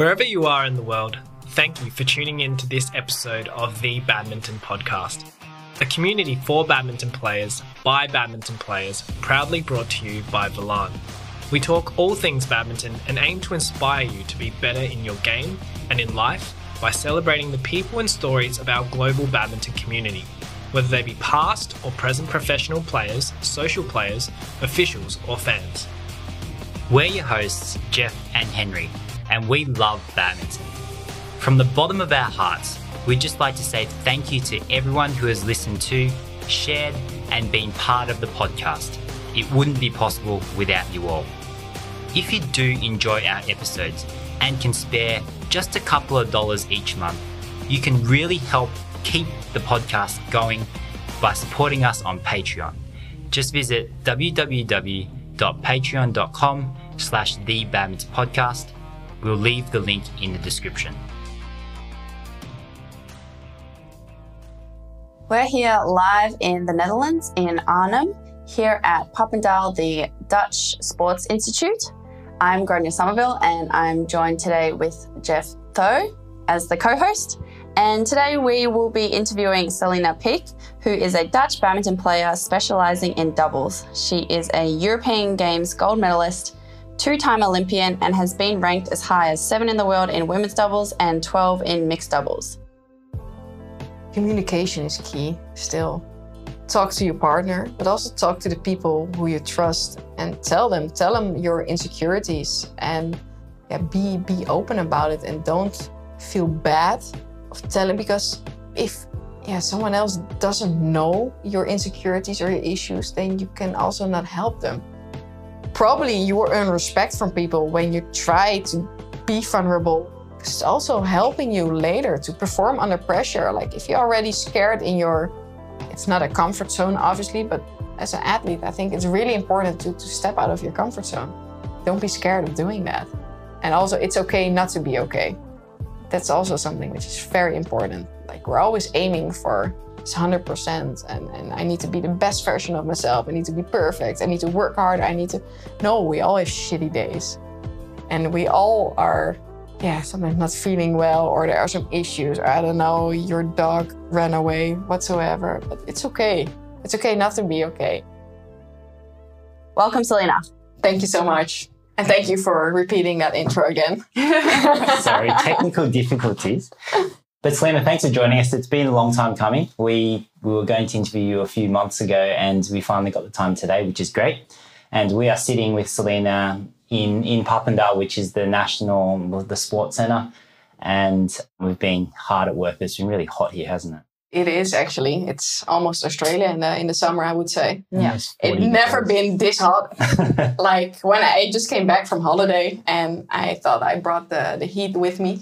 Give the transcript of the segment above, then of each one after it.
Wherever you are in the world, thank you for tuning in to this episode of the Badminton Podcast, a community for badminton players by badminton players, proudly brought to you by Volant. We talk all things badminton and aim to inspire you to be better in your game and in life by celebrating the people and stories of our global badminton community, whether they be past or present professional players, social players, officials, or fans. We're your hosts, Jeff and Henry, and we love badminton. From the bottom of our hearts, we'd just like to say thank you to everyone who has listened to, shared, and been part of the podcast. It wouldn't be possible without you all. If you do enjoy our episodes and can spare just a couple of dollars each month, you can really help keep the podcast going by supporting us on Patreon. Just visit www.patreon.com slash the badminton podcast. We'll leave the link in the description. We're here live in the Netherlands in Arnhem, here at Papendal, the Dutch Sports Institute. I'm Gronya Somerville and I'm joined today with Jeff Tho as the co-host. And today we will be interviewing Selena Piek, who is a Dutch badminton player specializing in doubles. She is a European Games gold medalist, two-time Olympian, and has been ranked as high as seven in the world in women's doubles and 12 in mixed doubles. Communication is key still. Talk to your partner, but also talk to the people who you trust and tell them, tell them your insecurities and yeah, be be open about it and don't feel bad of telling because if yeah, someone else doesn't know your insecurities or your issues, then you can also not help them. Probably you earn respect from people when you try to be vulnerable it's also helping you later to perform under pressure. Like if you're already scared in your, it's not a comfort zone, obviously, but as an athlete, I think it's really important to, to step out of your comfort zone. Don't be scared of doing that. And also, it's okay not to be okay. That's also something which is very important. Like we're always aiming for 100% and, and I need to be the best version of myself. I need to be perfect. I need to work hard. I need to. No, we all have shitty days. And we all are yeah, sometimes not feeling well or there are some issues. Or I don't know, your dog ran away, whatsoever. But it's okay. It's okay not to be okay. Welcome, Selena. Thank you so much. And thank you for repeating that intro again. Sorry, technical difficulties. But Selena, thanks for joining us. It's been a long time coming. We we were going to interview you a few months ago and we finally got the time today, which is great. And we are sitting with Selena in in Papendal, which is the national the sports center, and we've been hard at work. It's been really hot here, hasn't it? It is actually. It's almost Australia in the in the summer, I would say. Yeah, it never been this hot. like when I just came back from holiday, and I thought I brought the the heat with me,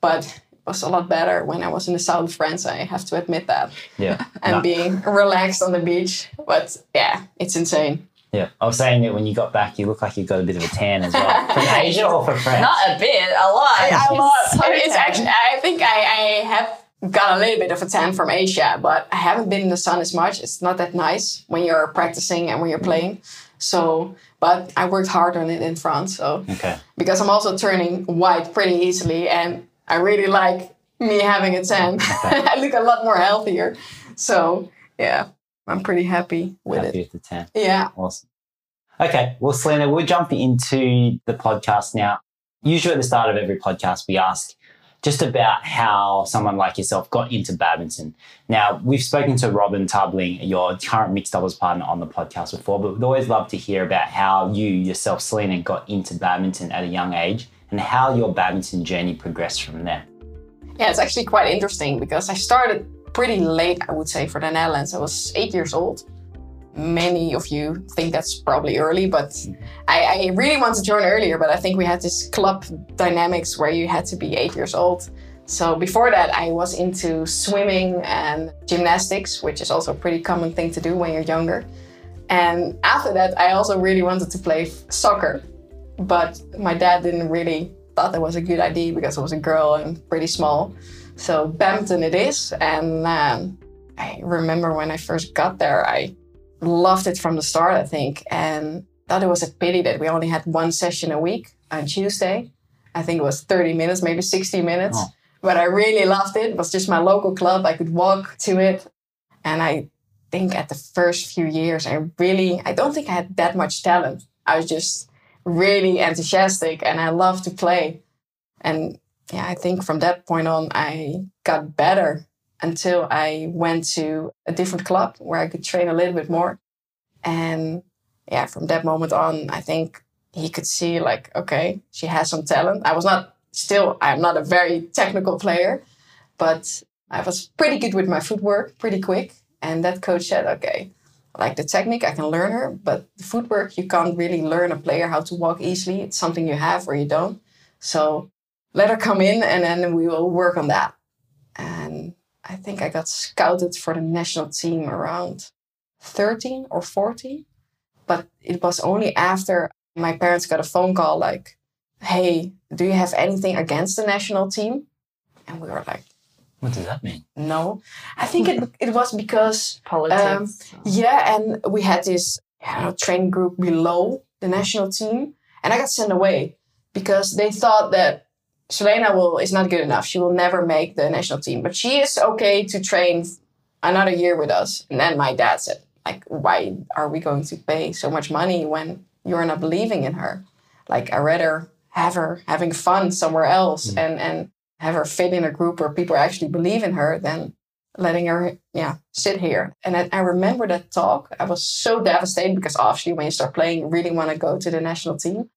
but it was a lot better when I was in the south of France. I have to admit that. Yeah, and no. being relaxed on the beach, but yeah, it's insane. Yeah, I was saying that when you got back, you look like you got a bit of a tan as well. From Asia or from France? Not a bit, a lot. A lot. So it's actually, I think I, I have got a little bit of a tan from Asia, but I haven't been in the sun as much. It's not that nice when you're practicing and when you're mm. playing. So, but I worked hard on it in France. So, okay. because I'm also turning white pretty easily, and I really like me having a tan. I look a lot more healthier. So, yeah. I'm pretty happy with happy it. with the 10. Yeah. Awesome. Okay. Well, Selena, we'll jump into the podcast now. Usually at the start of every podcast, we ask just about how someone like yourself got into badminton. Now, we've spoken to Robin Tabeling, your current mixed doubles partner on the podcast before, but we'd always love to hear about how you yourself, Selena, got into badminton at a young age and how your badminton journey progressed from there. Yeah, it's actually quite interesting because I started pretty late, I would say, for the Netherlands. I was eight years old. Many of you think that's probably early, but mm-hmm. I, I really wanted to join earlier. But I think we had this club dynamics where you had to be eight years old. So before that, I was into swimming and gymnastics, which is also a pretty common thing to do when you're younger. And after that, I also really wanted to play soccer. But my dad didn't really thought that was a good idea because I was a girl and pretty small. So badminton it is. And um, I remember when I first got there, I loved it from the start, I think, and thought it was a pity that we only had one session a week on Tuesday. I think it was 30 minutes, maybe 60 minutes. Oh. But I really loved it. It was just my local club. I could walk to it. And I think at the first few years, I really, I don't think I had that much talent. I was just really enthusiastic and I love to play. And yeah, I think from that point on, I got better until I went to a different club where I could train a little bit more. And yeah, from that moment on, I think he could see like, okay, she has some talent. I was not still, I'm not a very technical player, but I was pretty good with my footwork, pretty quick. And that coach said, okay, like the technique, I can learn her, but the footwork, you can't really learn a player how to walk easily. It's something you have or you don't. So let her come in and then we will work on that. And I think I got scouted for the national team around 13 or 14. But it was only after my parents got a phone call like, hey, do you have anything against the national team? And we were like, What does that mean? no. I think it, it was because um, Politics. yeah, and we had this I don't know, training group below the national team, and I got sent away because they thought that Selena will is not good enough. She will never make the national team, but she is okay to train another year with us. And then my dad said, like, why are we going to pay so much money when you're not believing in her? Like, I rather have her having fun somewhere else mm. and and have her fit in a group where people actually believe in her than letting her yeah sit here. And I, I remember that talk. I was so devastated because obviously when you start playing you really want to go to the national team.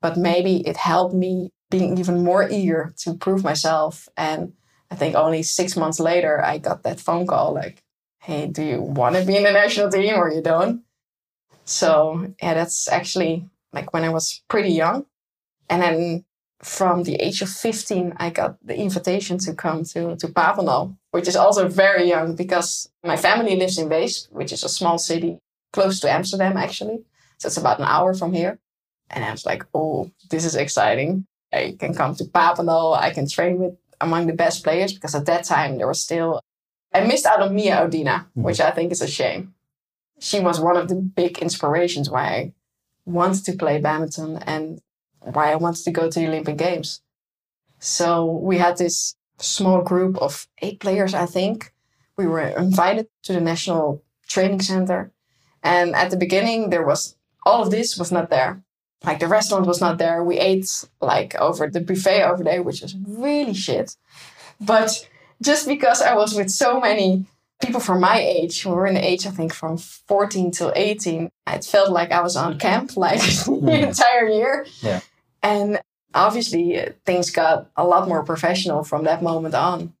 But maybe it helped me being even more eager to prove myself. And i think only six months later i got that phone call like hey do you want to be in the national team or you don't? So yeah that's actually like when i was pretty young. And then from the age of 15, I got the invitation to come to, to Papendal, which is also very young because my family lives in Weesp, which is a small city close to Amsterdam, actually. So it's about an hour from here. And I was like, oh, this is exciting. I can come to Papendal. I can train with among the best players because at that time there was still, I missed out on Mia Audina, mm-hmm. which I think is a shame. She was one of the big inspirations why I wanted to play badminton and why I wanted to go to the Olympic Games. So we had this small group of eight players, I think. We were invited to the National Training Center. And at the beginning, there was all of this was not there. Like the restaurant was not there. We ate like over the buffet over there, which was really shit. But just because I was with so many people from my age, who were in the age, I think, from 14 till 18, it felt like I was on camp like the hmm. entire year. Yeah. And obviously, things got a lot more professional from that moment on.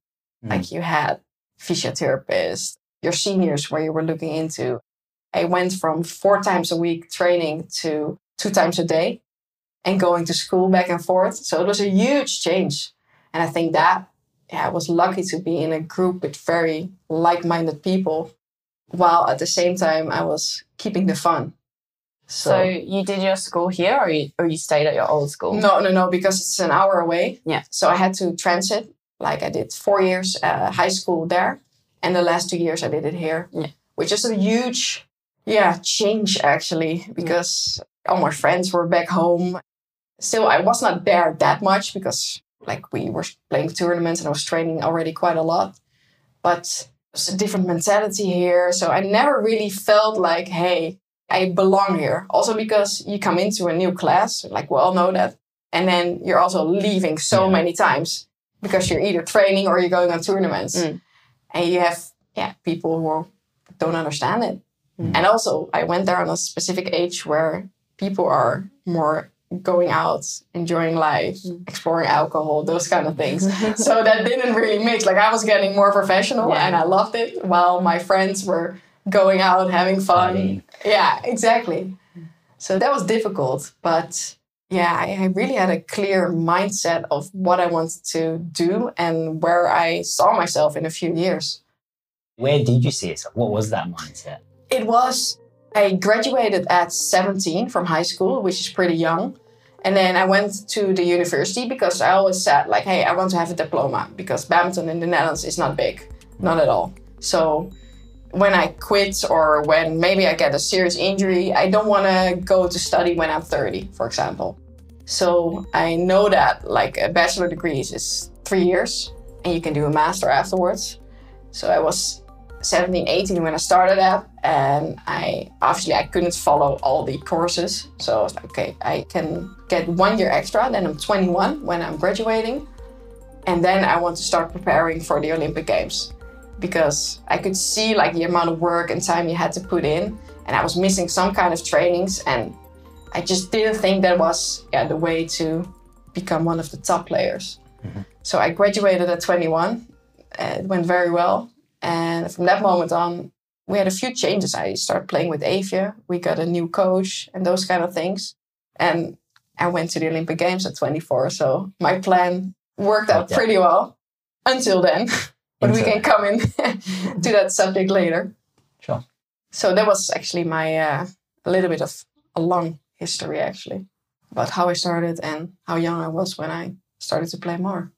Mm. Like you had physiotherapists, your seniors, where you were looking into. I went from four times a week training to two times a day and going to school back and forth. So it was a huge change. And I think that yeah, I was lucky to be in a group with very like minded people, while at the same time I was keeping the fun. So you did your school here, or you or you stayed at your old school? No, no, no, because it's an hour away. Yeah. So I had to transit. Like I did four years uh, high school there, and the last two years I did it here. Yeah. Which is a huge, yeah, change actually, because all my friends were back home. Still, I was not there that much because like we were playing tournaments and I was training already quite a lot. But it's a different mentality here. So I never really felt like, hey, I belong here. Also because you come into a new class, like we all know that. And then you're also leaving so Yeah. many times because you're either training or you're going on tournaments. Mm. And you have yeah, people who don't understand it. Mm. And also I went there on a specific age where people are more going out, enjoying life, Mm. exploring alcohol, those kind of things. so that didn't really mix. Like I was getting more professional Yeah. and I loved it while my friends were going out having fun. Partying. Yeah, exactly. So that was difficult, but yeah, I, I really had a clear mindset of what I wanted to do and where I saw myself in a few years. Where did you see yourself? What was that mindset? It was, I graduated at 17 from high school, which is pretty young. And then I went to the university because I always said, like, hey, I want to have a diploma because badminton in the Netherlands is not big, not at all. So when I quit or when maybe I get a serious injury, I don't want to go to study when I'm 30, for example. So I know that like a bachelor degree is three years and you can do a master afterwards. So I was 17, 18 when I started that and I obviously I couldn't follow all the courses. So I was like, okay, I can get one year extra, then I'm 21 when I'm graduating. And then I want to start preparing for the Olympic Games because I could see like the amount of work and time you had to put in and I was missing some kind of trainings and I just didn't think that was yeah, the way to become one of the top players. Mm-hmm. So I graduated at 21. It went very well. And from that moment on, we had a few changes. I started playing with Eefje. We got a new coach and those kind of things. And I went to the Olympic Games at 24. So my plan worked out pretty well until then. but we can come in to that subject later. Sure. So that was actually my uh, a little bit of a long history actually about how I started and how young I was when I started to play more.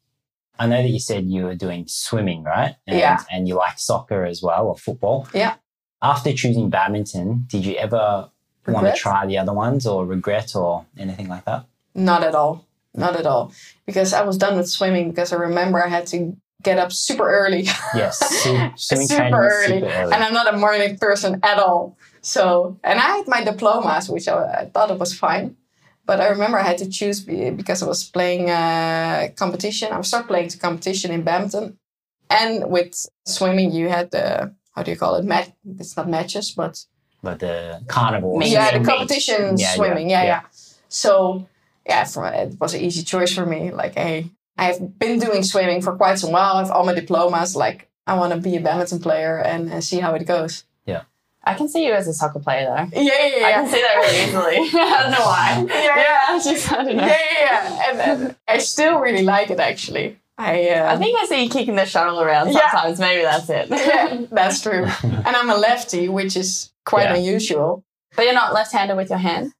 I know that you said you were doing swimming, right? And, yeah. And you like soccer as well or football. Yeah. After choosing badminton, did you ever regret? want to try the other ones or regret or anything like that? Not at all. Not at all. Because I was done with swimming because I remember I had to get up super early. Yes, swimming super, early. super early. And I'm not a morning person at all. So, and I had my diplomas, which I, I, thought it was fine. But I remember I had to choose because I was playing uh, competition. I started playing the competition in badminton. And with swimming, you had the, how do you call it? Mat- it's not matches, but. But the carnival. Yeah, the competition yeah, swimming. Yeah, yeah, yeah. So, yeah, for, it was an easy choice for me. Like, hey, I've been doing swimming for quite some while. I have all my diplomas. Like, I want to be a badminton player and, and see how it goes. Yeah. I can see you as a soccer player though. Yeah, yeah, yeah. I can see that really easily. I don't know why. Yeah, yeah. Just, I don't know. Yeah, yeah, yeah. And, then I still really like it actually. I, um, I think I see you kicking the shuttle around sometimes. Yeah. Maybe that's it. yeah, that's true. and I'm a lefty, which is quite yeah. unusual. But you're not left-handed with your hand.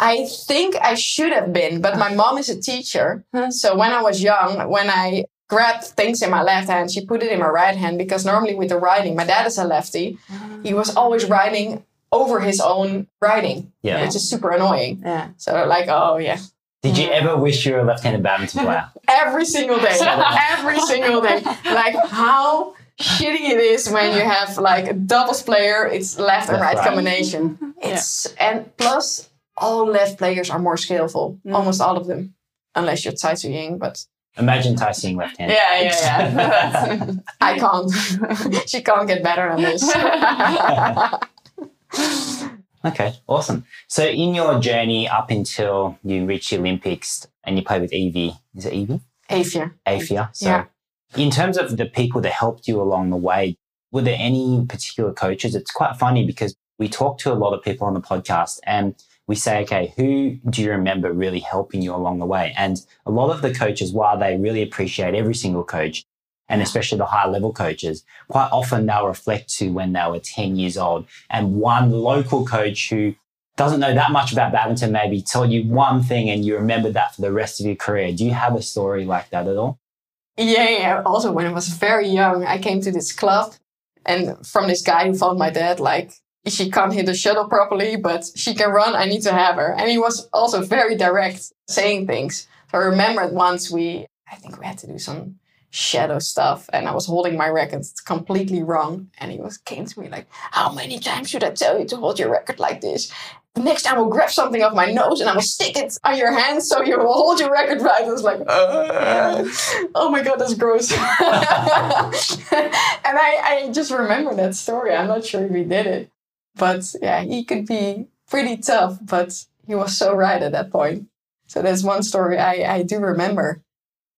I think I should have been, but my mom is a teacher. So when I was young, when I grabbed things in my left hand. She put it in my right hand because normally with the writing, my dad is a lefty. Ah. He was always writing over his own writing, yeah. which is super annoying. Yeah. So like, oh yeah. Did you ever wish you were a left-handed badminton player? Every single day. Every single day. Like how shitty it is when you have like a doubles player, it's left and right, right, combination. It's yeah. and plus all left players are more skillful. Mm. Almost all of them. Unless you're Tai Tzu-ying, but Imagine Tyson left-handed. Yeah, yeah, yeah. I can't. she can't get better than this. okay, awesome. So in your journey up until you reach the Olympics and you play with Evie, is it Evie? Eefje. Eefje. So yeah. in terms of the people that helped you along the way, were there any particular coaches? It's quite funny because we talk to a lot of people on the podcast and we say, okay, who do you remember really helping you along the way? And a lot of the coaches, while they really appreciate every single coach, and especially the high level coaches, quite often they'll reflect to when they were 10 years old and one local coach who doesn't know that much about badminton maybe told you one thing and you remember that for the rest of your career. Do you have a story like that at all? Yeah, yeah. Also, when I was very young, I came to this club and from this guy who found my dad, like she can't hit the shuttle properly, but she can run. I need to have her. And he was also very direct, saying things. So I remembered once we, I think we had to do some shadow stuff, and I was holding my record completely wrong. And he was came to me like, "How many times should I tell you to hold your record like this?" Next time I will grab something off my nose and I will stick it on your hand so you will hold your record right. I was like, uh. oh my god, that's gross. and I, I just remember that story. I'm not sure if he did it. But yeah, he could be pretty tough, but he was so right at that point. So that's one story I, I do remember.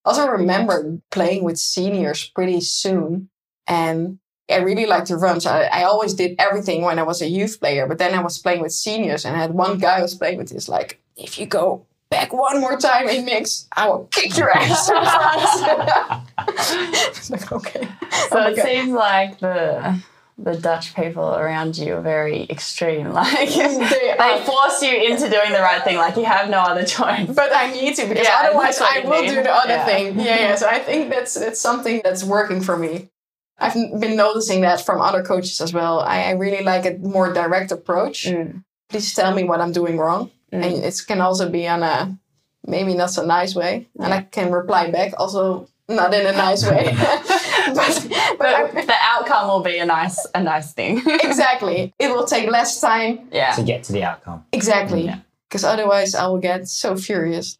Also remember playing with seniors pretty soon. And I really liked to run. So I, I, always did everything when I was a youth player. But then I was playing with seniors and I had one guy I was playing with. He's like, if you go back one more time in mix, I will kick your ass. like, okay. So oh it God. seems like the the Dutch people around you are very extreme. Like they, they force you into doing the right thing. Like you have no other choice. But I need to because yeah, otherwise I will do the other yeah. thing. Yeah, yeah. So I think that's that's something that's working for me. I've been noticing that from other coaches as well. I, I really like a more direct approach. Mm. Please tell me what I'm doing wrong, mm. and it can also be on a maybe not so nice way. And I can reply back also not in a nice way. but, but I- But the outcome will be a nice, a nice thing. exactly. It will take less time. yeah. to get to the outcome. Exactly. Yeah. Because otherwise I will get so furious.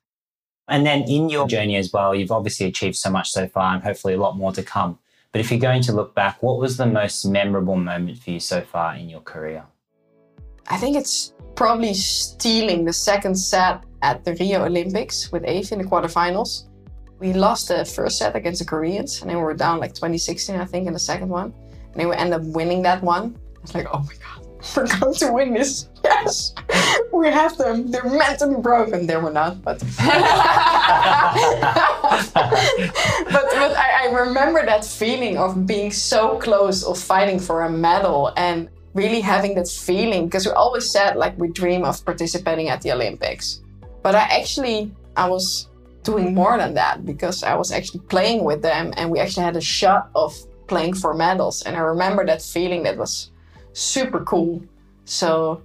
And then in your journey as well, you've obviously achieved so much so far and hopefully a lot more to come. But if you're going to look back, what was the most memorable moment for you so far in your career? I think it's probably stealing the second set at the Rio Olympics with Eefje in the quarterfinals. We lost the first set against the Koreans, and then we were down like 2016, I think, in the second one. And then we end up winning that one. It's like, oh my god, we're going to win this. Yes, we have them. They're meant to be broken. They were not, but but, but I, I remember that feeling of being so close of fighting for a medal and really having that feeling because we always said like we dream of participating at the Olympics. But I actually I was doing more than that because I was actually playing with them and we actually had a shot of playing for medals and I remember that feeling that was super cool. So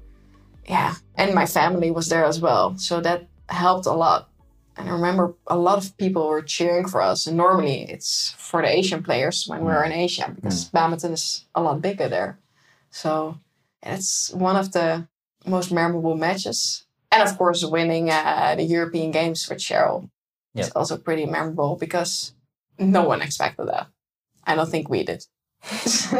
yeah, and my family was there as well. So that helped a lot. And I remember a lot of people were cheering for us. And normally it's for the Asian players when we're in Asia because badminton is a lot bigger there. So it's one of the most memorable matches. And of course, winning uh, the European Games with Cheryl is also pretty memorable because no one expected that. I don't think we did.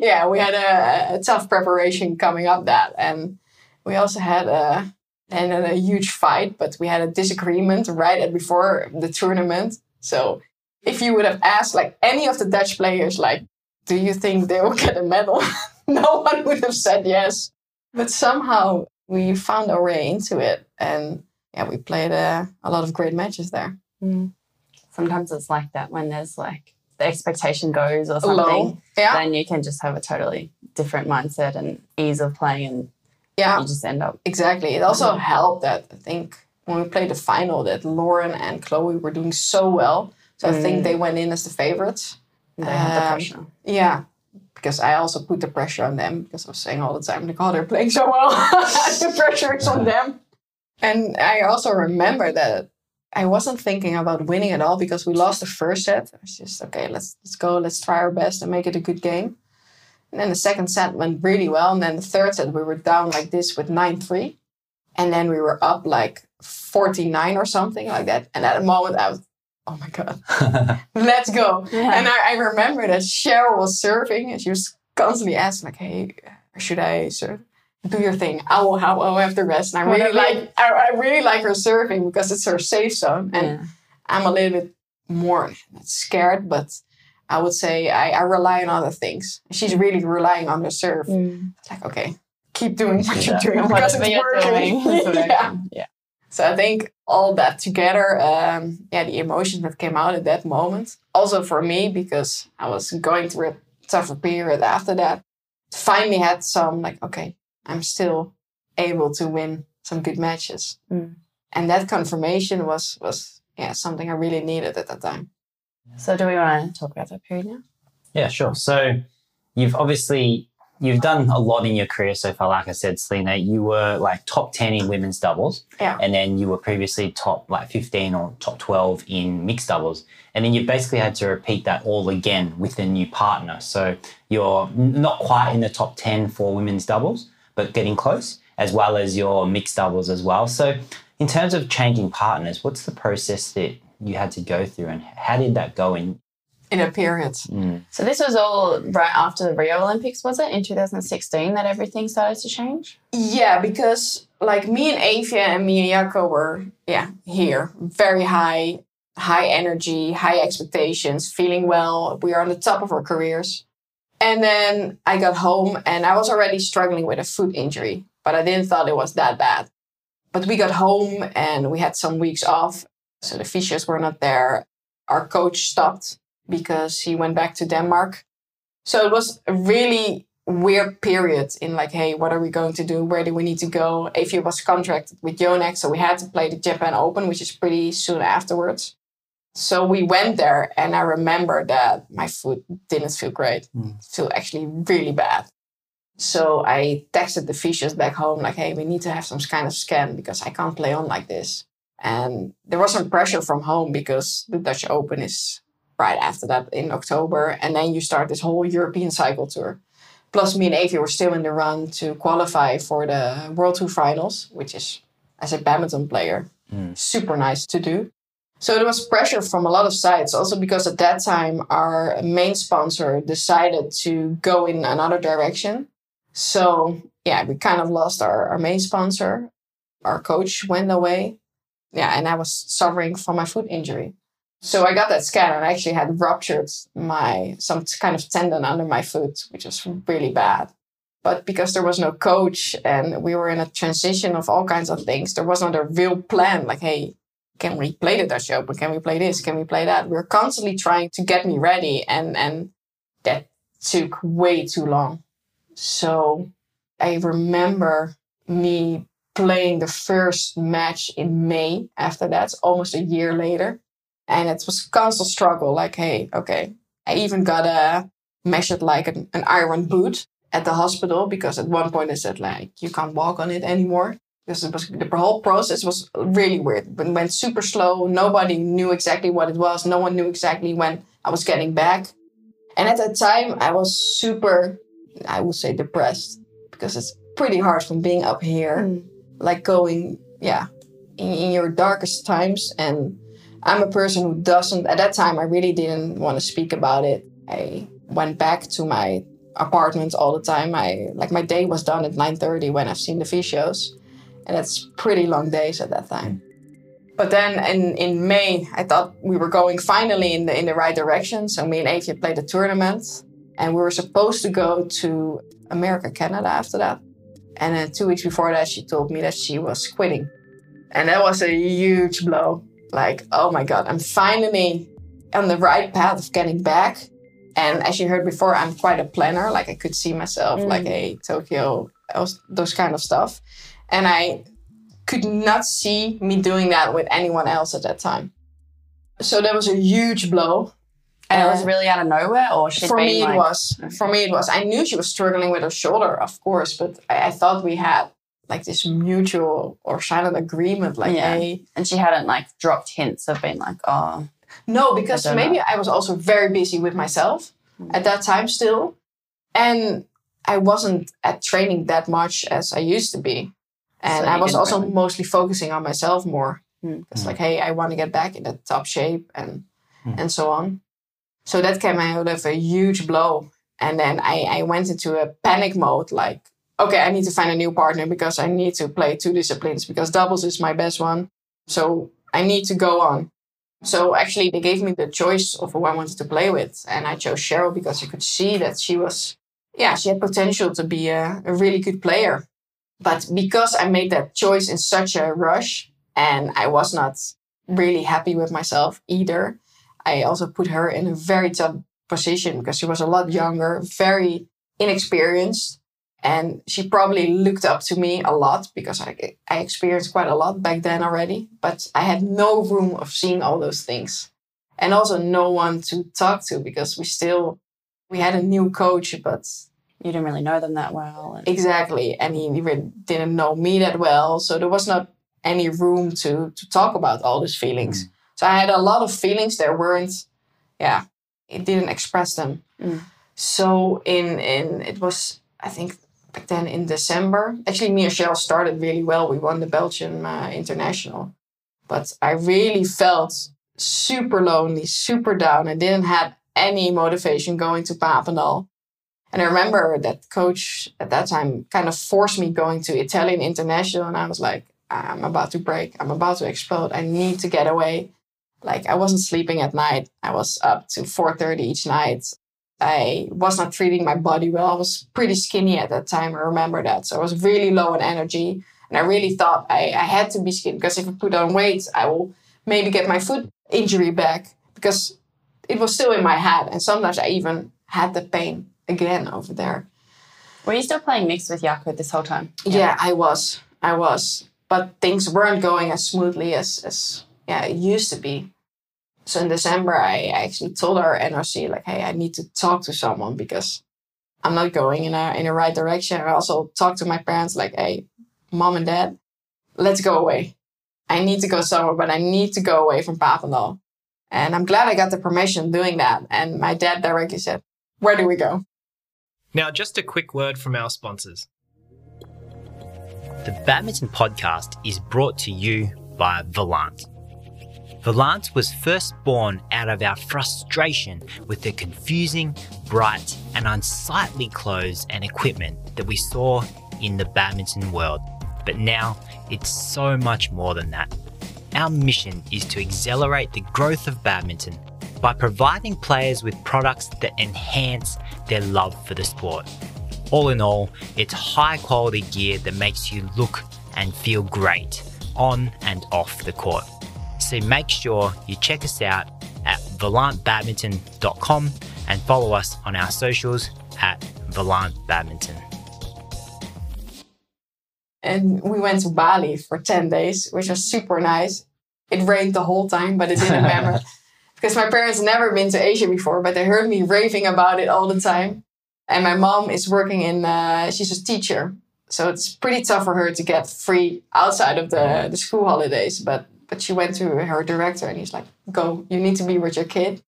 yeah, we had a, a tough preparation coming up that, and we also had a and a huge fight, but we had a disagreement right at before the tournament. So if you would have asked like any of the Dutch players, like, do you think they will get a medal? no one would have said yes. But somehow we found our way into it, and yeah, we played a, a lot of great matches there. Sometimes it's like that when there's like the expectation goes or something. Low, yeah, Then you can just have a totally different mindset and ease of playing, and yeah. you just end up. Exactly. It also helped that I think when we played the final that Lauren and Chloe were doing so well. So I think they went in as the favorites. They have the Um, pressure. Yeah. Because I also put the pressure on them because I was saying all the time, like, oh, they're playing so well. the pressure is on them. And I also remember that I wasn't thinking about winning at all because we lost the first set. I was just, okay, let's let's go, let's try our best and make it a good game. And then the second set went really well. And then the third set, we were down like this with 9 3. And then we were up like 49 or something like that. And at the moment, I was, oh my God, let's go. Yeah. And I, I remember that Cheryl was serving and she was constantly asking, like, hey, should I serve? Do your thing. I will, I will have the rest. And I really like I, I really like her surfing because it's her safe zone. And yeah. I'm a little bit more scared, but I would say I, I rely on other things. She's really relying on her surf. It's like, okay, keep doing what you're doing because it's working. yeah. yeah. So I think all that together, um, yeah, the emotions that came out at that moment, also for me because I was going through a tougher period after that, finally had some like, okay, I'm still able to win some good matches, Mm. and that confirmation was was yeah something I really needed at that time. So do we want to talk about that period now? Yeah, sure. So you've obviously you've done a lot in your career so far. Like I said, Selena, you were like top ten in women's doubles, Yeah. and then you were previously top like fifteen or top twelve in mixed doubles, and then you basically had to repeat that all again with a new partner. So you're n- not quite in the top ten for women's doubles, but getting close, as well as your mixed doubles as well. So in terms of changing partners, what's the process that you had to go through, and how did that go in? In a period, Mm. So this was all right after the Rio Olympics, was it in 2016 that everything started to change? Yeah, because like me and Eefje and me and Jacco were yeah here very high, high energy, high expectations, feeling well. We are on the top of our careers, and then I got home and I was already struggling with a foot injury, but I didn't thought it was that bad. But we got home and we had some weeks off, so the physios were not there. Our coach stopped because he went back to Denmark. So it was a really weird period in like, hey, what are we going to do? Where do we need to go? Eefje was contracted with Yonex, so we had to play the Japan Open, which is pretty soon afterwards. So we went there, and I remember that my foot didn't feel great. Mm. It felt actually really bad. So I texted the physios back home, like, hey, we need to have some kind of scan because I can't play on like this. And there was some pressure from home because the Dutch Open is right after that in October. And then you start this whole European cycle tour. Plus, me and Eefje were still in the run to qualify for the World Tour finals, which is, as a badminton player, Mm. super nice to do. So there was pressure from a lot of sides, also because at that time our main sponsor decided to go in another direction. So yeah, we kind of lost our, our main sponsor. Our coach went away. Yeah, and I was suffering from my foot injury. So I got that scan and I actually had ruptured my some kind of tendon under my foot, which was really bad. But because there was no coach and we were in a transition of all kinds of things, there wasn't a real plan like, hey, can we play the Dutch Open? Can we play this? Can we play that? We're constantly trying to get me ready and and that took way too long. So I remember me playing the first match in May after that, almost a year later. And it was constant struggle, like, hey, okay. I even got a measured like an, an iron boot at the hospital because at one point they said like you can't walk on it anymore. Because it was the whole process was really weird. It went super slow. Nobody knew exactly what it was. No one knew exactly when I was getting back. And at that time I was super, I would say depressed because it's pretty hard from being up here, Mm. like going, yeah, in, in your darkest times. And I'm a person who doesn't, at that time, I really didn't want to speak about it. I went back to my apartment all the time. I like my day was done at 9:30 when I've seen the physios. And it's pretty long days at that time. But then in, in May, I thought we were going finally in the in the right direction. So me and Eefje played a tournament and we were supposed to go to America, Canada after that. And then two weeks before that, she told me that she was quitting. And that was a huge blow. Like, oh my God, I'm finally on the right path of getting back. And as you heard before, I'm quite a planner. Like I could see myself Mm. like, a Tokyo, those kind of stuff. And I could not see me doing that with anyone else at that time. So that was a huge blow. And it was really out of nowhere, or for me like, it was for me it was i knew she was struggling with her shoulder of course but i, I thought we had like this mutual or silent agreement like Yeah. hey and she hadn't like dropped hints of being like, oh, no because I maybe i was also very busy with myself Mm. at that time still and i wasn't at training that much as i used to be and So i was also really- mostly focusing on myself more. Mm. it's like hey i want to get back in that top shape and Mm. and so on. So that came out of a huge blow. And then I, I went into a panic mode like okay i need to find a new partner because i need to play two disciplines because doubles is my best one. So i need to go on. So actually they gave me the choice of who i wanted to play with. And i chose cheryl because i could see that she was yeah she had potential to be a, a really good player but because i made that choice in such a rush and i was not really happy with myself either I also put her in a very tough position because she was a lot younger, very inexperienced, and she probably looked up to me a lot because I, I experienced quite a lot back then already. But I had no room of seeing all those things, and also no one to talk to because we still we had a new coach, but you didn't really know them that well. And, exactly, and he even didn't know me that well, so there was not any room to to talk about all these feelings. So I had a lot of feelings that weren't, yeah, it didn't express them. Mm. So in in it was I think back then in December. Actually, me and Cheryl started really well. We won the Belgian uh, international, but I really felt super lonely, super down. I didn't have any motivation going to Papendal. And I remember that coach at that time kind of forced me going to Italian international, and I was like, I'm about to break. I'm about to explode. I need to get away. Like I wasn't sleeping at night. I was up to 4:30 each night. I was not treating my body well. I was pretty skinny at that time. I remember that. So I was really low in energy. And I really thought I, I had to be skinny because if I put on weight, I will maybe get my foot injury back because it was still in my head. And sometimes I even had the pain again over there. were you still playing mixed with Jacco this whole time? Yeah, I was. I was. But things weren't going as smoothly as, as yeah, it used to be. So in December, I actually told our NRC, like, hey, I need to talk to someone because I'm not going in a in the right direction. I also talked to my parents like, hey, mom and dad, let's go away. I need to go somewhere, but I need to go away from Papendal. And I'm glad I got the permission doing that. And my dad directly said, where do we go? Now, just a quick word from our sponsors. The Badminton Podcast is brought to you by Volant. Volant was first born out of our frustration with the confusing, bright, and unsightly clothes and equipment that we saw in the badminton world. But now it's so much more than that. Our mission is to accelerate the growth of badminton by providing players with products that enhance their love for the sport. All in all, it's high quality gear that makes you look and feel great on and off the court. So make sure you check us out at volantbadminton.com and follow us on our socials at volantbadminton. And we went to Bali for 10 days, which was super nice. It rained the whole time, but it didn't matter because my parents never been to Asia before, but they heard me raving about it all the time. And my mom is working in, uh, she's a teacher. So it's pretty tough for her to get free outside of the, the school holidays. But, but she went to her director and he's like, go, you need to be with your kid.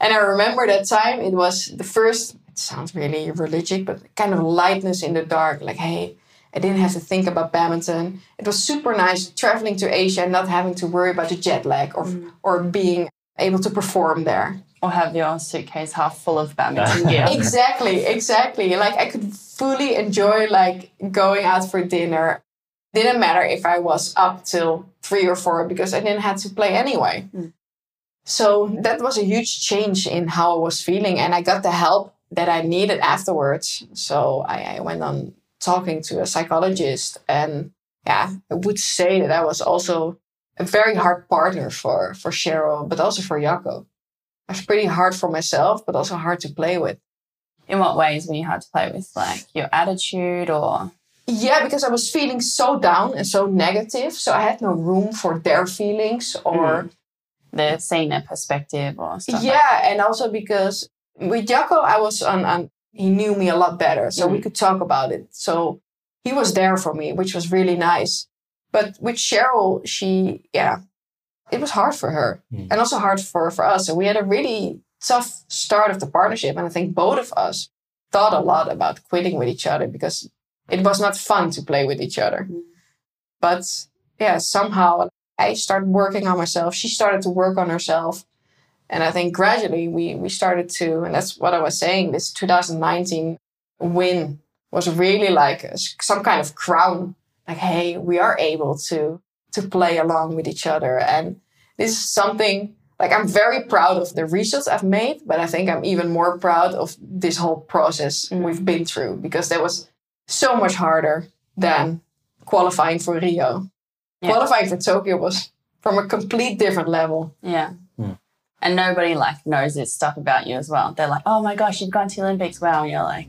And I remember that time, it was the first, it sounds really religious, but kind of lightness in the dark. Like, hey, I didn't have to think about badminton. It was super nice traveling to Asia and not having to worry about the jet lag or, mm. or being able to perform there. Or have your suitcase half full of badminton gear. exactly, exactly. Like I could fully enjoy like going out for dinner. Didn't matter if I was up till three or four because I didn't have to play anyway. Mm. So that was a huge change in how I was feeling, and I got the help that I needed afterwards. So I, I went on talking to a psychologist, and yeah, I would say that I was also a very hard partner for for Cheryl, but also for Jacco. It was pretty hard for myself, but also hard to play with. In what ways were you hard to play with? Like your attitude or? Yeah, because I was feeling so down and so negative. So I had no room for their feelings or mm. the their perspective or stuff. Yeah, like and also because with Jacco, I was on, on he knew me a lot better. So mm. we could talk about it. So he was there for me, which was really nice. But with Cheryl, she, yeah, it was hard for her mm. and also hard for, for us. And we had a really tough start of the partnership. And I think both of us thought a lot about quitting with each other because it was not fun to play with each other. Mm. But yeah, somehow I started working on myself. She started to work on herself. And I think gradually we, we started to, and that's what I was saying, this 2019 win was really like some kind of crown like hey we are able to to play along with each other and this is something like i'm very proud of the results i've made but i think i'm even more proud of this whole process mm. we've been through because that was so much harder than qualifying for rio yeah. qualifying for tokyo was from a complete different level yeah mm. and nobody like knows this stuff about you as well they're like oh my gosh you've gone to the olympics wow and you're like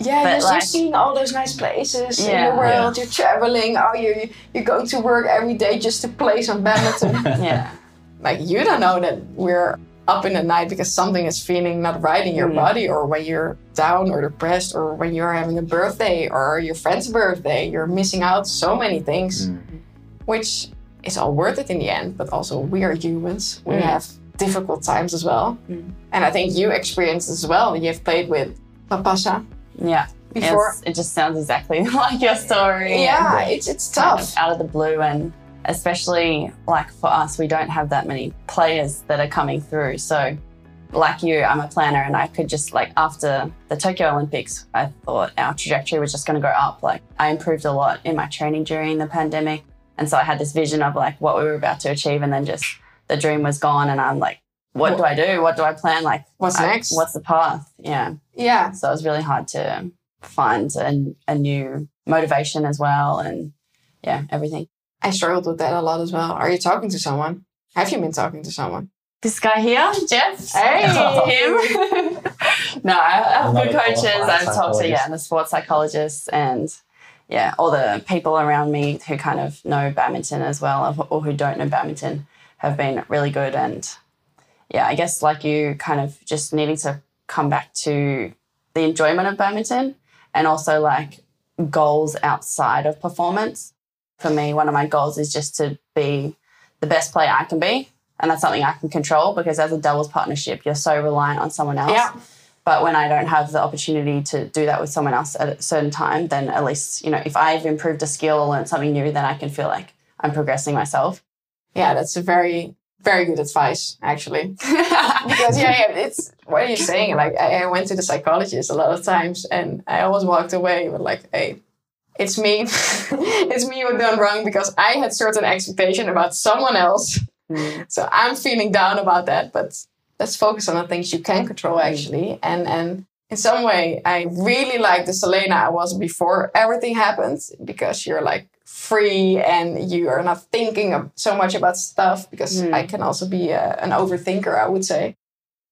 yeah, but you're, like, seeing all those nice places yeah, in the world. Yeah. You're traveling. Oh, you you're going to work every day just to play some badminton. yeah, like you don't know that we're up in the night because something is feeling not right in your mm. body, or when you're down or depressed, or when you're having a birthday or your friend's birthday. You're missing out so many things, mm. which is all worth it in the end. But also, we are humans. We mm. have difficult times as well, mm. and I think you experienced as well. You've played with Mapasa yeah. Before it just sounds exactly like your story. Yeah, it's it's tough. Kind of out of the blue and especially like for us, we don't have that many players that are coming through. So like you, I'm a planner and I could just like after the Tokyo Olympics, I thought our trajectory was just gonna go up. Like I improved a lot in my training during the pandemic. And so I had this vision of like what we were about to achieve and then just the dream was gone and I'm like, what, what do I do? What do I plan? Like what's I, next? What's the path? Yeah. Yeah. So it was really hard to find a, a new motivation as well. And yeah, everything. I struggled with that a lot as well. Are you talking to someone? Have you been talking to someone? This guy here, Jeff. Hey, him. no, I have good coaches. I've talked to yeah, the sports psychologists and yeah, all the people around me who kind of know badminton as well, or who don't know badminton, have been really good. And yeah, I guess like you, kind of just needing to come back to the enjoyment of badminton and also like goals outside of performance. For me, one of my goals is just to be the best player I can be. And that's something I can control because as a doubles partnership, you're so reliant on someone else. Yeah. But when I don't have the opportunity to do that with someone else at a certain time, then at least, you know, if I've improved a skill or learned something new, then I can feel like I'm progressing myself. Yeah, that's a very, very good advice, actually. because yeah, yeah, it's what are you saying? Like I, I went to the psychologist a lot of times, and I always walked away with like, "Hey, it's me, it's me who done wrong because I had certain expectation about someone else, Mm. so I'm feeling down about that." But let's focus on the things you can control, actually, and and. In some way, I really like the Selena I was before everything happened because you're like free and you are not thinking of so much about stuff because Mm. I can also be a, an overthinker, I would say.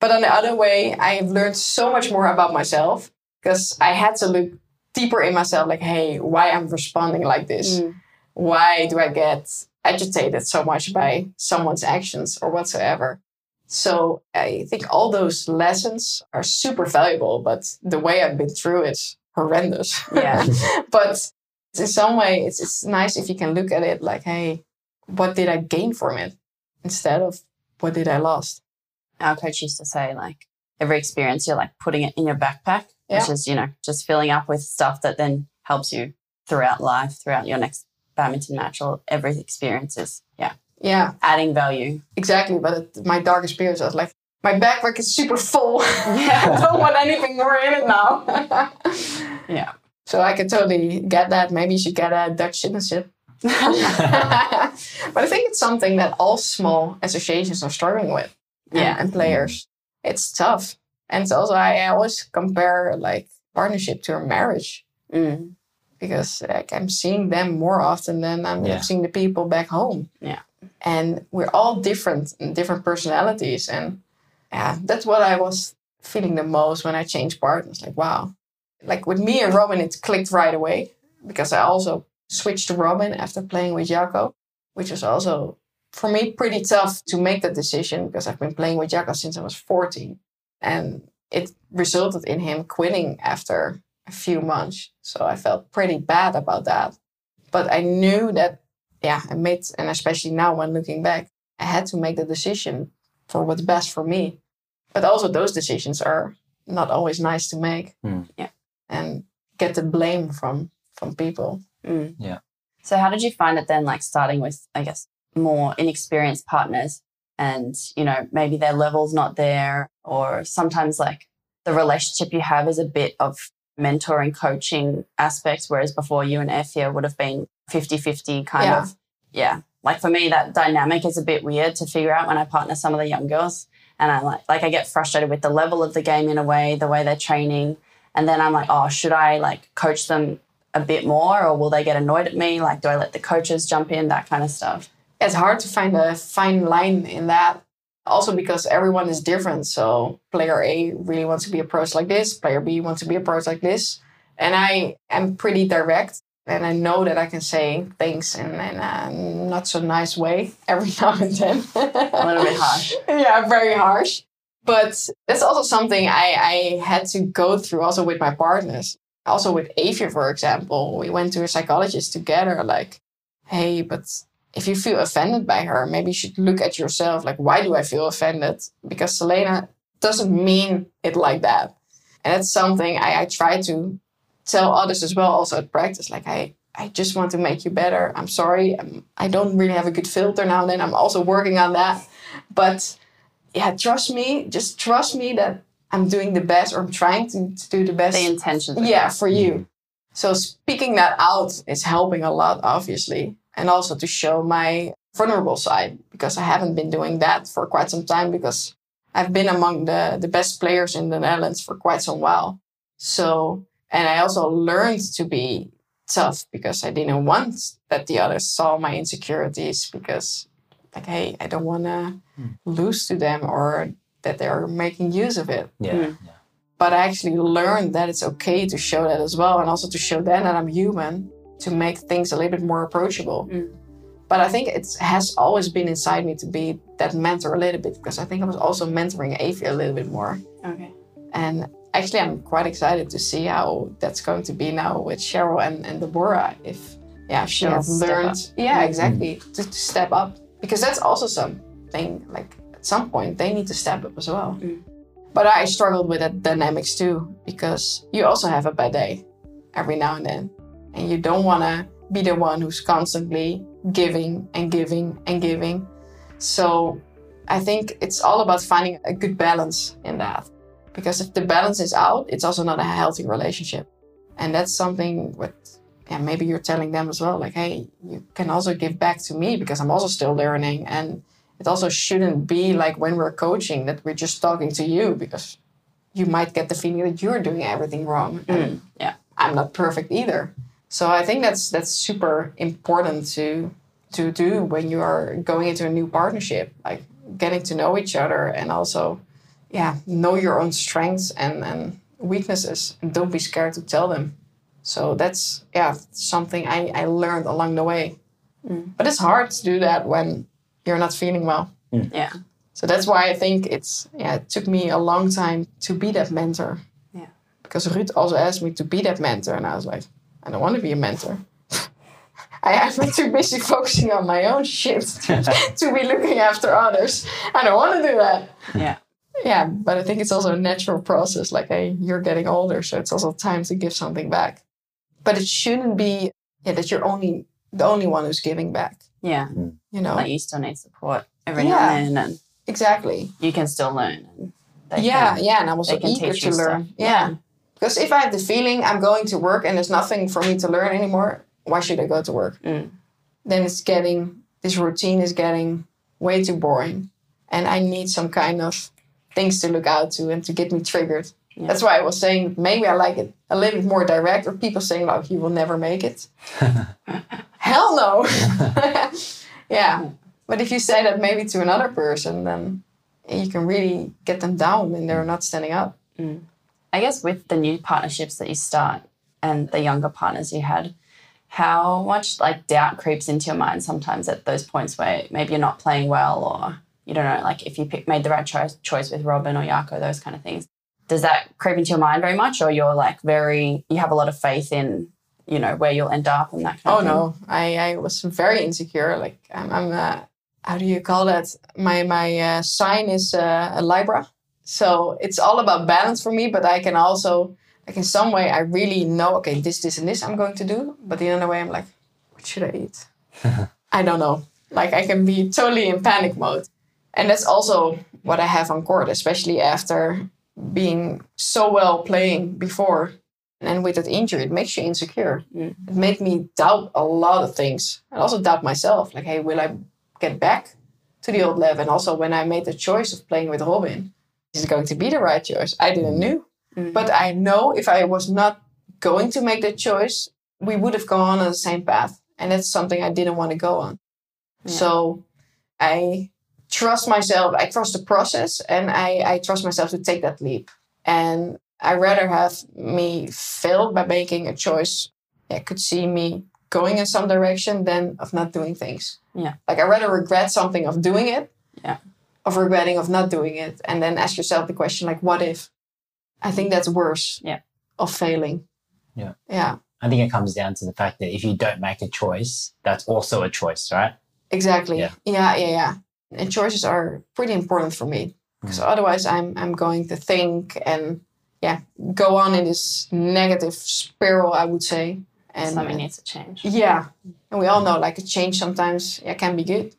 But on the other way, I have learned so much more about myself because I had to look deeper in myself like, hey, why I'm responding like this? Mm. Why do I get agitated so much by someone's actions or whatsoever? So I think all those lessons are super valuable, but the way I've been through it's horrendous. Yeah. but in some way, it's, it's nice if you can look at it like, hey, what did I gain from it? Instead of what did I lost? Our coach used to say, like, every experience, you're like putting it in your backpack, which is, you know, just filling up with stuff that then helps you throughout life, throughout your next badminton match or every experience is, yeah, Yeah, adding value. exactly. But my darkest periods, I was like, my backpack is super full. Yeah. I don't want anything more in it now. Yeah. So I can totally get that. Maybe you should get a Dutch citizenship. but I think it's something that all small associations are struggling with. and- Yeah. And, players. It's tough. And it's also, I always compare like partnership to a marriage Mm. because like I'm seeing them more often than I'm Yeah. seeing the people back home. Yeah. And we're all different and different personalities. And yeah, that's what I was feeling the most when I changed partners. Like, wow. Like with me and Robin, it clicked right away because I also switched to Robin after playing with Jacco, which was also for me pretty tough to make that decision because I've been playing with Jacco since I was 14. And it resulted in him quitting after a few months. So I felt pretty bad about that. But I knew that, yeah, I made, and especially now when looking back, I had to make the decision for what's best for me. But also, those decisions are not always nice to make. Hmm. Yeah. And get the blame from from people. Mm. Yeah. So how did you find it then, like starting with, I guess, more inexperienced partners and, you know, maybe their level's not there or sometimes like the relationship you have is a bit of mentoring, coaching aspects, whereas before you and Eefje would have been 50-50 kind Yeah. of. Yeah. Like for me, that dynamic is a bit weird to figure out when I partner some of the young girls. And I like, like I get frustrated with the level of the game in a way, the way they're training. And then I'm like, oh, should I like coach them a bit more or will they get annoyed at me? Like, do I let the coaches jump in? That kind of stuff. It's hard to find a fine line in that. Also because everyone is different. So player A really wants to be approached like this, player B wants to be approached like this. And I am pretty direct and I know that I can say things in, in a not so nice way every now and then. A little bit harsh. yeah, very harsh. But that's also something I, I had to go through also with my partners. Also with Eefje, for example, we went to a psychologist together, like, hey, but if you feel offended by her, maybe you should look at yourself. Like, why do I feel offended? Because Selena doesn't mean it like that. And that's something I, I try to tell others as well, also at practice. Like, I, I just want to make you better. I'm sorry. I'm, I don't really have a good filter now and then. I'm also working on that. But yeah, trust me. Just trust me that I'm doing the best or I'm trying to, to do the best. The intentions. of Yeah, for you. Mm-hmm. So speaking that out is helping a lot, obviously. And also to show my vulnerable side because I haven't been doing that for quite some time because I've been among the, the best players in the Netherlands for quite some while. So, and I also learned to be tough because I didn't want that the others saw my insecurities because, like, hey, I don't want to lose to them or that they're making use of it Yeah. Mm. yeah. but I actually learned that it's okay to show that as well, and also to show them that I'm human to make things a little bit more approachable. Mm. But I think it has always been inside me to be that mentor a little bit because I think I was also mentoring Eefje a little bit more. Okay. And actually, I'm quite excited to see how that's going to be now with Cheryl and, and Deborah. If yeah, she She'll has learned, yeah, exactly, to, to step up because that's also something like at some point they need to step up as well. Mm. But I struggled with that dynamics too because you also have a bad day every now and then, and you don't want to be the one who's constantly giving and giving and giving. So I think it's all about finding a good balance in that. Because if the balance is out, it's also not a healthy relationship. And that's something what yeah, maybe you're telling them as well, like, hey, you can also give back to me because I'm also still learning. And it also shouldn't be like when we're coaching that we're just talking to you because you might get the feeling that you're doing everything wrong. And mm, yeah. I'm not perfect either. So I think that's that's super important to to do when you are going into a new partnership, like getting to know each other and also, yeah, know your own strengths and, and weaknesses and don't be scared to tell them. So that's yeah something I, I learned along the way. Mm. But it's hard to do that when you're not feeling well. Mm. Yeah. So that's why I think it's yeah it took me a long time to be that mentor. Yeah. Because Ruud also asked me to be that mentor, and I was like, I don't want to be a mentor. I am too busy focusing on my own shit to be looking after others. I don't want to do that. Yeah. Yeah, but I think it's also a natural process. Like, hey, you're getting older, so it's also time to give something back. But it shouldn't be yeah that you're only the only one who's giving back. Yeah. You know Like you still need support every Yeah. now and then, and exactly. you can still learn. And they yeah, can- yeah, and I'm also eager teach to you learn. stuff. Yeah. Because if I have the feeling I'm going to work and there's nothing for me to learn anymore, why should I go to work? Mm. Then it's getting, this routine is getting way too boring. And I need some kind of things to look out to and to get me triggered. Yeah. That's why I was saying maybe I like it a little bit more direct, or people saying, like, you will never make it. Hell no. yeah. But if you say that maybe to another person, then you can really get them down and they're not standing up. Mm. I guess with the new partnerships that you start and the younger partners you had, how much like doubt creeps into your mind sometimes at those points where maybe you're not playing well or you don't know, like if you pick, made the right choice, choice with Robin or Jacco, those kind of things. Does that creep into your mind very much or you're like very, you have a lot of faith in, you know, where you'll end up and that kind Oh of thing? no, I, I was very insecure. Like I'm, I'm uh, how do you call that? My my uh, sign is uh, a Libra, so it's all about balance for me. But I can also like in some way I really know okay this this and this I'm going to do. But in another way I'm like, what should I eat? I don't know. Like I can be totally in panic mode, and that's also what I have on court, especially after being so well playing before. And with that injury, it makes you insecure. It made me doubt a lot of things. And also doubt myself like hey will i get back to the old level? And also when i made the choice of playing with robin is it going to be the right choice? I didn't know Mhm. but i know if i was not going to make that choice we would have gone on the same path. And that's something i didn't want to go on. Yeah. so i trust myself i trust the process and i, I trust myself to take that leap and i rather have me fail by making a choice I could see me going in some direction than of not doing things. Yeah. Like I rather regret something of doing it, Yeah. of regretting of not doing it, and then ask yourself the question like, what if? I think that's worse. Yeah. Of failing. Yeah. Yeah. I think it comes down to the fact that if you don't make a choice, that's also a choice, right? Exactly. Yeah. Yeah. Yeah. Yeah. And choices are pretty important for me because otherwise I'm I'm going to think and yeah go on in this negative spiral. I would say. And Something uh, needs to change. Yeah, and we all know like a change sometimes yeah can be good.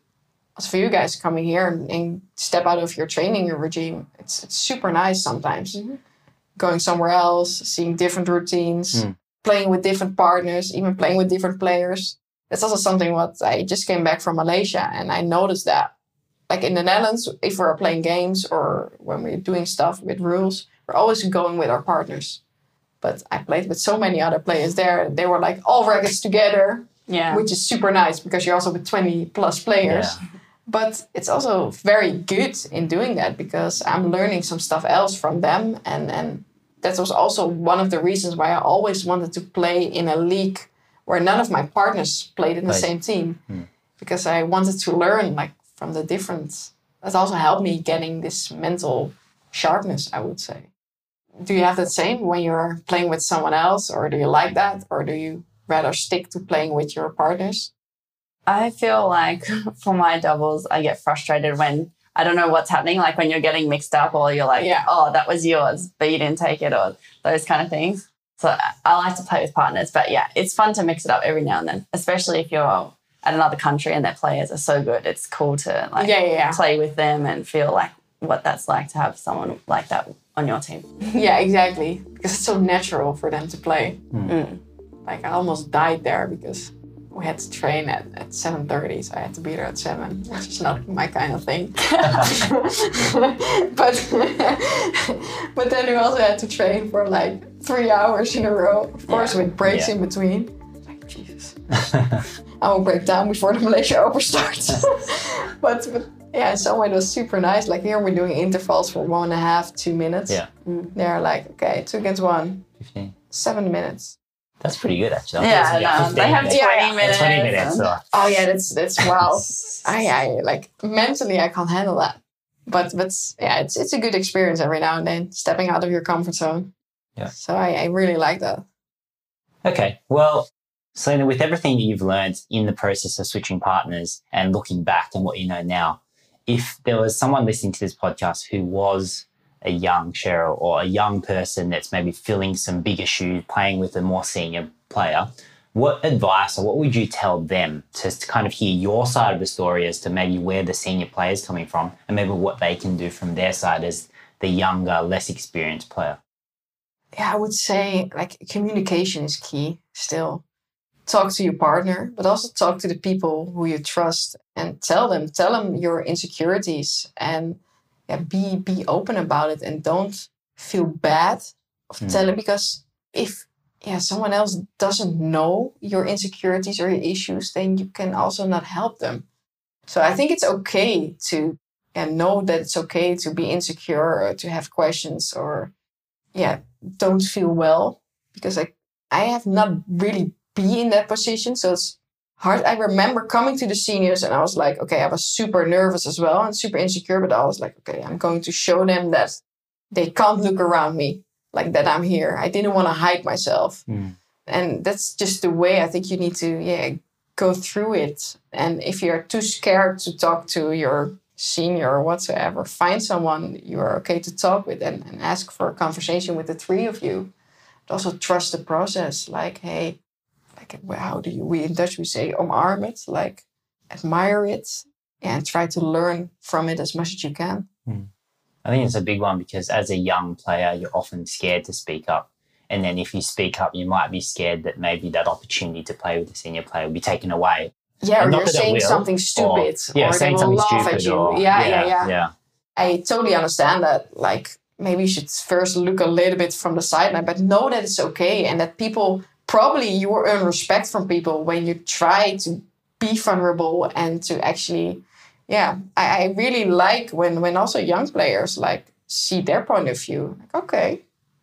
As for you guys coming here and, and step out of your training your regime, it's it's super nice sometimes. Mhm. Going somewhere else, seeing different routines, Mm. playing with different partners, even playing with different players. That's also something what I just came back from Malaysia and I noticed that. Like in the Netherlands, if we're playing games or when we're doing stuff with rules, we're always going with our partners. But I played with so many other players there. They were like all rackets together, Yeah. which is super nice because you're also with 20 plus players. But it's also very good in doing that because I'm learning some stuff else from them. And, and that was also one of the reasons why I always wanted to play in a league where none of my partners played in the Right. same team. Hmm. Because I wanted to learn like from the difference. That also helped me getting this mental sharpness, I would say. Do you have that same when you're playing with someone else, or do you like that, or do you rather stick to playing with your partners? I feel like for my doubles, I get frustrated when I don't know what's happening, like when you're getting mixed up or you're like, Yeah. oh, that was yours, but you didn't take it, or those kind of things. So I like to play with partners, but yeah, it's fun to mix it up every now and then, especially if you're at another country and their players are so good. It's cool to like yeah, yeah, yeah. play with them and feel like what that's like to have someone like that on your team. Yeah, exactly. Because it's so natural for them to play. Mm. Like I almost died there because we had to train at, at 7.30, so I had to be there at 7, which is not my kind of thing. but but then we also had to train for like three hours in a row, of course, with breaks Yeah. in between. Like, Jesus. I will break down before the Malaysia Open starts. but, but yeah, in some way it was super nice. Like here we're doing intervals for one and a half, two minutes. Yeah. Mm, They're like, okay, two against one, 15. seven minutes. That's pretty good, actually. I Yeah, thought it was like no, they have 15 20 Yeah, minutes. 20 minutes. So. Oh yeah, that's that's wow. I, I like mentally I can't handle that. But but yeah, it's it's a good experience every now and then, stepping out of your comfort zone. Yeah. So I, I really like that. Okay. Well, Selena, with everything that you've learned in the process of switching partners and looking back and what you know now, if there was someone listening to this podcast who was a young Cheryl or a young person that's maybe filling some bigger shoes, playing with a more senior player, what advice or what would you tell them to, to kind of hear your side of the story as to maybe where the senior player is coming from and maybe what they can do from their side as the younger, less experienced player? Yeah, I would say like communication is key still. Talk to your partner, but also talk to the people who you trust and tell them, tell them your insecurities and yeah, be be open about it and don't feel bad of Hmm. telling because if yeah, someone else doesn't know your insecurities or your issues, then you can also not help them. So I think it's okay to yeah, know that it's okay to be insecure or to have questions or yeah, don't feel well because I I have not really be in that position. So it's hard. I remember coming to the seniors and I was like, okay, I was super nervous as well and super insecure, but I was like, okay, I'm going to show them that they can't look around me like that I'm here. I didn't want to hide myself. Mm. And that's just the way I think you need to, yeah, go through it. And if you're too scared to talk to your senior or whatsoever, find someone you are okay to talk with and, and ask for a conversation with the three of you. But also trust the process. Like, hey, like how do you we in Dutch we say omarm it, like admire it and try to learn from it as much as you can. Hmm. I think it's a big one because as a young player, you're often scared to speak up. And then if you speak up, you might be scared that maybe that opportunity to play with a senior player will be taken away. Yeah, or And you're saying will, something Or, stupid. yeah, or they saying will something laugh stupid. at you. Or, yeah, yeah, yeah, yeah. I totally understand that. Like maybe you should first look a little bit from the sideline, but know that it's okay and that people probably you earn respect from people when you try to be vulnerable and to actually yeah. I, I really like when when also young players like see their point of view. Like, okay,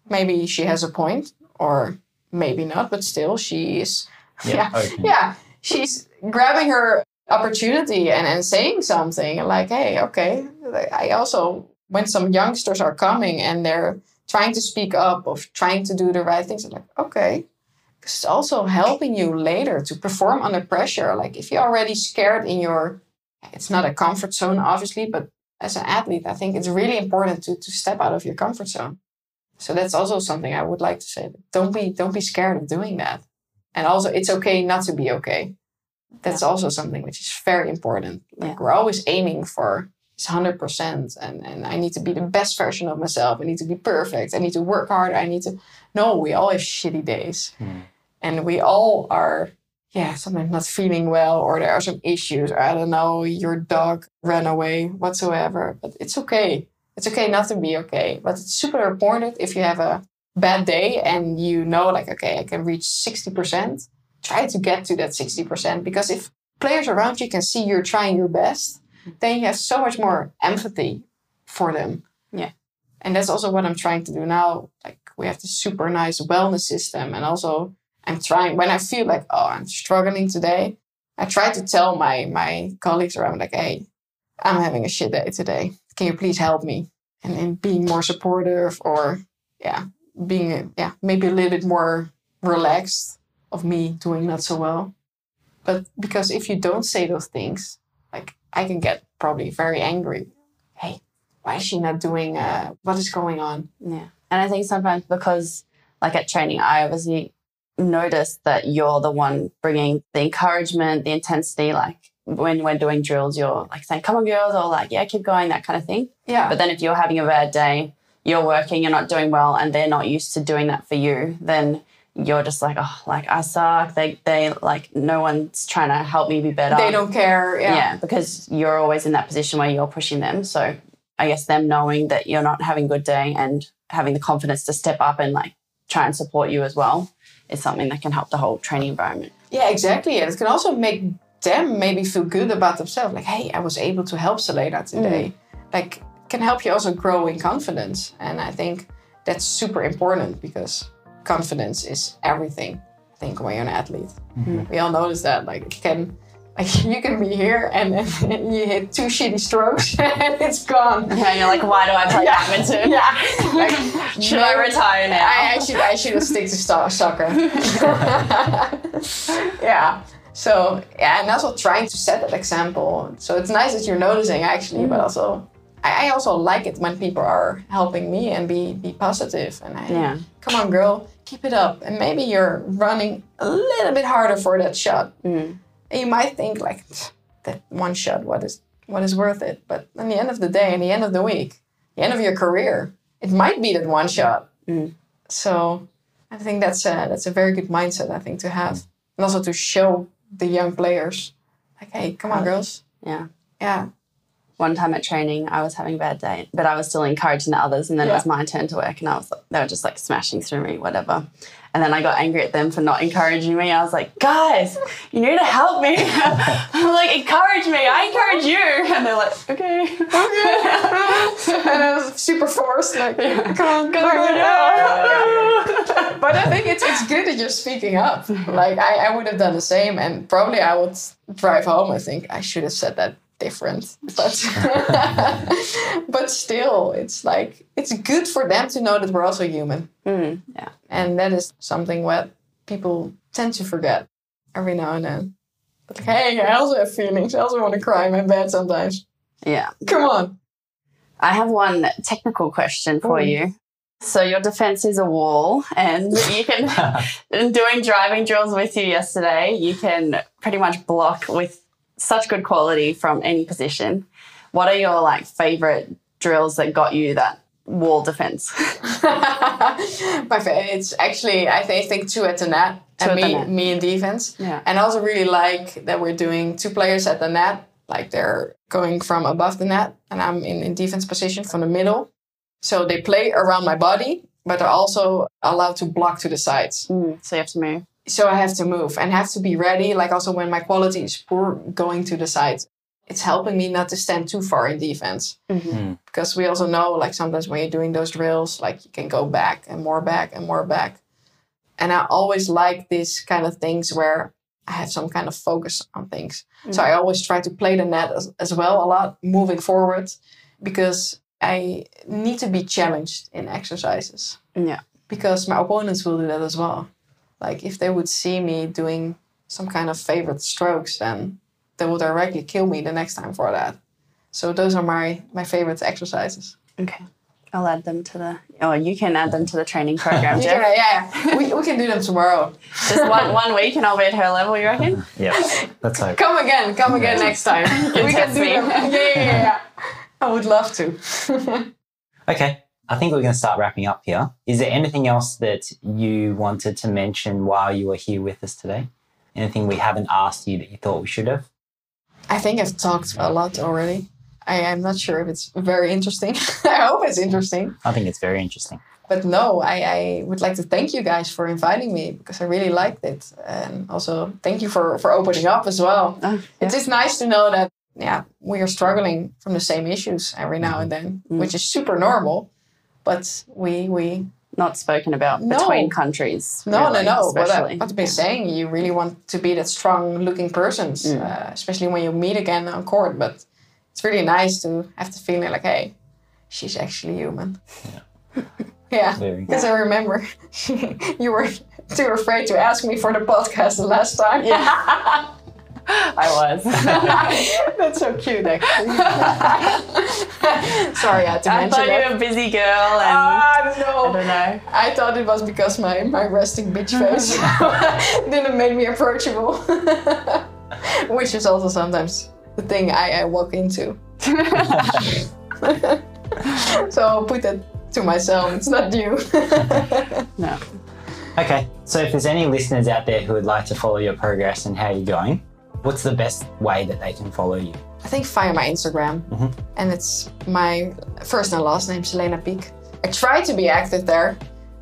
maybe she has a point, or maybe not, but still she is yeah open. yeah, she's grabbing her opportunity and, and saying something like, hey, okay. I also, when some youngsters are coming and they're trying to speak up or trying to do the right things, I'm like, okay. Because it's also helping you later to perform under pressure. Like if you're already scared in your, it's not a comfort zone, obviously, but as an athlete, I think it's really important to, to step out of your comfort zone. So that's also something I would like to say. Don't be don't be scared of doing that. And also it's okay not to be okay. That's also something which is very important. Like Yeah. we're always aiming for hundred percent and, and I need to be the best version of myself. I need to be perfect. I need to work hard. I need to No, we all have shitty days. Hmm. And we all are yeah, sometimes not feeling well or there are some issues. Or I don't know, your dog ran away, whatsoever. But it's okay. It's okay not to be okay. But it's super important if you have a bad day and you know, like, okay, I can reach 60%, try to get to that 60%. Because if players around you can see you're trying your best, then you have so much more empathy for them. Yeah. And that's also what I'm trying to do now. Like, we have this super nice wellness system. And also, I'm trying, when I feel like, oh, I'm struggling today, I try to tell my, my colleagues around, like, hey, I'm having a shit day today. Can you please help me? And in being more supportive or yeah, being yeah maybe a little bit more relaxed of me doing not so well. But because if you don't say those things, I can get probably very angry. Hey, why is she not doing? Uh, what is going on? Yeah. And I think sometimes because, like at training, I obviously notice that you're the one bringing the encouragement, the intensity. Like when we're doing drills, you're like saying, come on, girls, or like, yeah, keep going, that kind of thing. Yeah. But then if you're having a bad day, you're working, you're not doing well, and they're not used to doing that for you, then you're just like, oh, like I suck. They, they like, no one's trying to help me be better. they don't care. Yeah. Yeah. because you're always in that position where you're pushing them. So I guess them knowing that you're not having a good day and having the confidence to step up and like try and support you as well is something that can help the whole training environment. Yeah, exactly. And it can also make them maybe feel good about themselves. Like, hey, I was able to help Selena today. Mm. Like, can help you also grow in confidence. And I think that's super important because confidence is everything. I think when you're an athlete, mm-hmm. we all notice that. Like, it can. Like you can be here and then you hit two shitty strokes and it's gone. And you're like, why do I play badminton? Yeah. Like, Should I retire now? I, I should I should stick to sto- soccer. yeah. So yeah, and also trying to set that example. So it's nice that you're noticing actually, but mm-hmm. also I, I also like it when people are helping me and be be positive and I, Yeah. come on girl, keep it up. And maybe you're running a little bit harder for that shot. Mm. And you might think like that one shot, what is what is worth it? But in the end of the day, in the end of the week, the end of your career, it might be that one shot. Mm. So I think that's a that's a very good mindset I think to have, and also to show the young players, like, hey, come on, girls, Yeah. yeah, One time at training, I was having a bad day, but I was still encouraging the others. And then it was my turn to work, and I was they were just like smashing through me, whatever. And then I got angry at them for not encouraging me. I was like, guys, you need to help me. I'm like, encourage me. I encourage you. And they're like, okay. and I was super forced, like, come on, come on, But I think it's it's good that you're speaking up. Like I, I would have done the same, and probably I would drive home. I think I should have said that different, but but still, it's like it's good for them to know that we're also human, Mm, yeah. and that is something what people tend to forget every now and then. But like, hey, I also have feelings. I also want to cry in my bed sometimes. Yeah. Come on. I have one technical question for Mm. you. So your defense is a wall, and you can, in doing driving drills with you yesterday, you can pretty much block with such good quality from any position. What are your like favorite drills that got you that wall defense? My fa- it's actually I think, I think two at the net Two and me net. me in defense. Yeah. And I also really like that we're doing two players at the net, like they're going from above the net, and I'm in, in defense position from the middle. So they play around my body, but they're also allowed to block to the sides. Mm, so you have to move. So I have to move and have to be ready. Like also when my quality is poor, going to the sides. It's helping me not to stand too far in defense mm-hmm. hmm. because we also know like sometimes when you're doing those drills like you can go back and more back and more back and i always like these kind of things where i have some kind of focus on things so mm-hmm. i always try to play the net as, as well a lot moving forward because i need to be challenged in exercises Yeah. because my opponents will do that as well like if they would see me doing some kind of favorite strokes then they will directly kill me the next time for that so those are my my favorite exercises Okay. I'll add them to the, Oh, you can add them to the training program, Jeff. Yeah, yeah. we, we can do them tomorrow. Just one, one week and I'll be at her level, you reckon? Yep. Let's hope. Come again, come again next time. we can do me. them. Yeah, yeah, yeah, yeah. I would love to. Okay. I think we're going to start wrapping up here. Is there anything else that you wanted to mention while you were here with us today? Anything we haven't asked you that you thought we should have? I think I've talked a lot already. I am not sure if it's very interesting. I hope it's interesting. I think it's very interesting. But no, I, I would like to thank you guys for inviting me because I really liked it. And also thank you for, for opening up as well. Ah, oh, It's just nice to know that yeah, we are struggling from the same issues every now and mm-hmm. then, mm. which is super normal. But we we Not spoken about No. between countries. no really, no no. But especially. I, what I've been saying, you really want to be that strong looking person, Mm. uh, especially when you meet again on court. But it's really nice to have the feeling like, hey, she's actually human. Yeah, Very because I remember you were too afraid to ask me for the podcast the last time. Yeah. I was. That's so cute, actually. Sorry, I had to I mention thought you that. were a busy girl and Ah, I don't know. I thought it was because my, my resting bitch face didn't make me approachable. Which is also sometimes the thing I, I walk into. so I'll put that to myself. It's not you. No. Okay, so if there's any listeners out there who would like to follow your progress and how you're going, what's the best way that they can follow you? I think via my Instagram. Mhm. And it's my first and last name, Selena Piek. I try to be active there,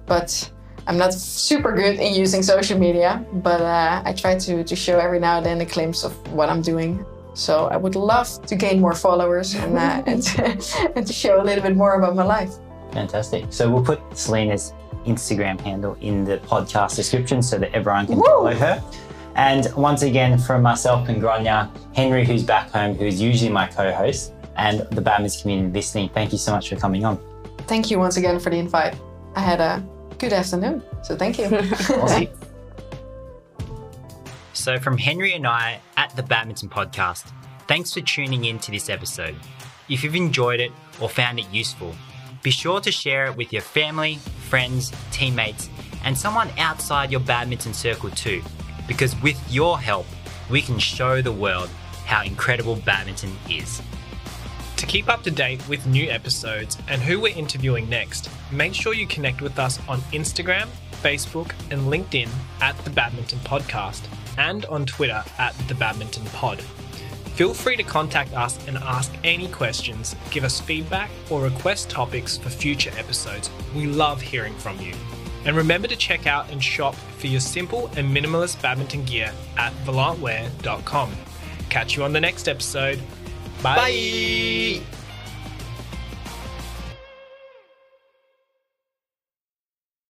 but I'm not super good in using social media. But uh, I try to, to show every now and then a glimpse of what I'm doing. So I would love to gain more followers and, uh, and, to, and to show a little bit more about my life. Fantastic. So we'll put Selena's Instagram handle in the podcast description so that everyone can Woo! follow her. And once again, from myself and Gronya, Henry, who's back home, who's usually my co-host, and the Badminton community listening, thank you so much for coming on. Thank you once again for the invite. I had a good afternoon, so thank you. Awesome. So, from Henry and I at the Badminton Podcast, thanks for tuning in to this episode. If you've enjoyed it or found it useful, be sure to share it with your family, friends, teammates, and someone outside your badminton circle too, because with your help, we can show the world how incredible badminton is. To keep up to date with new episodes and who we're interviewing next, make sure you connect with us on Instagram, Facebook, and LinkedIn at The Badminton Podcast and on Twitter at The Badminton Pod. Feel free to contact us and ask any questions, give us feedback, or request topics for future episodes. We love hearing from you. And remember to check out and shop for your simple and minimalist badminton gear at volantwear.com. Catch you on the next episode. Bye.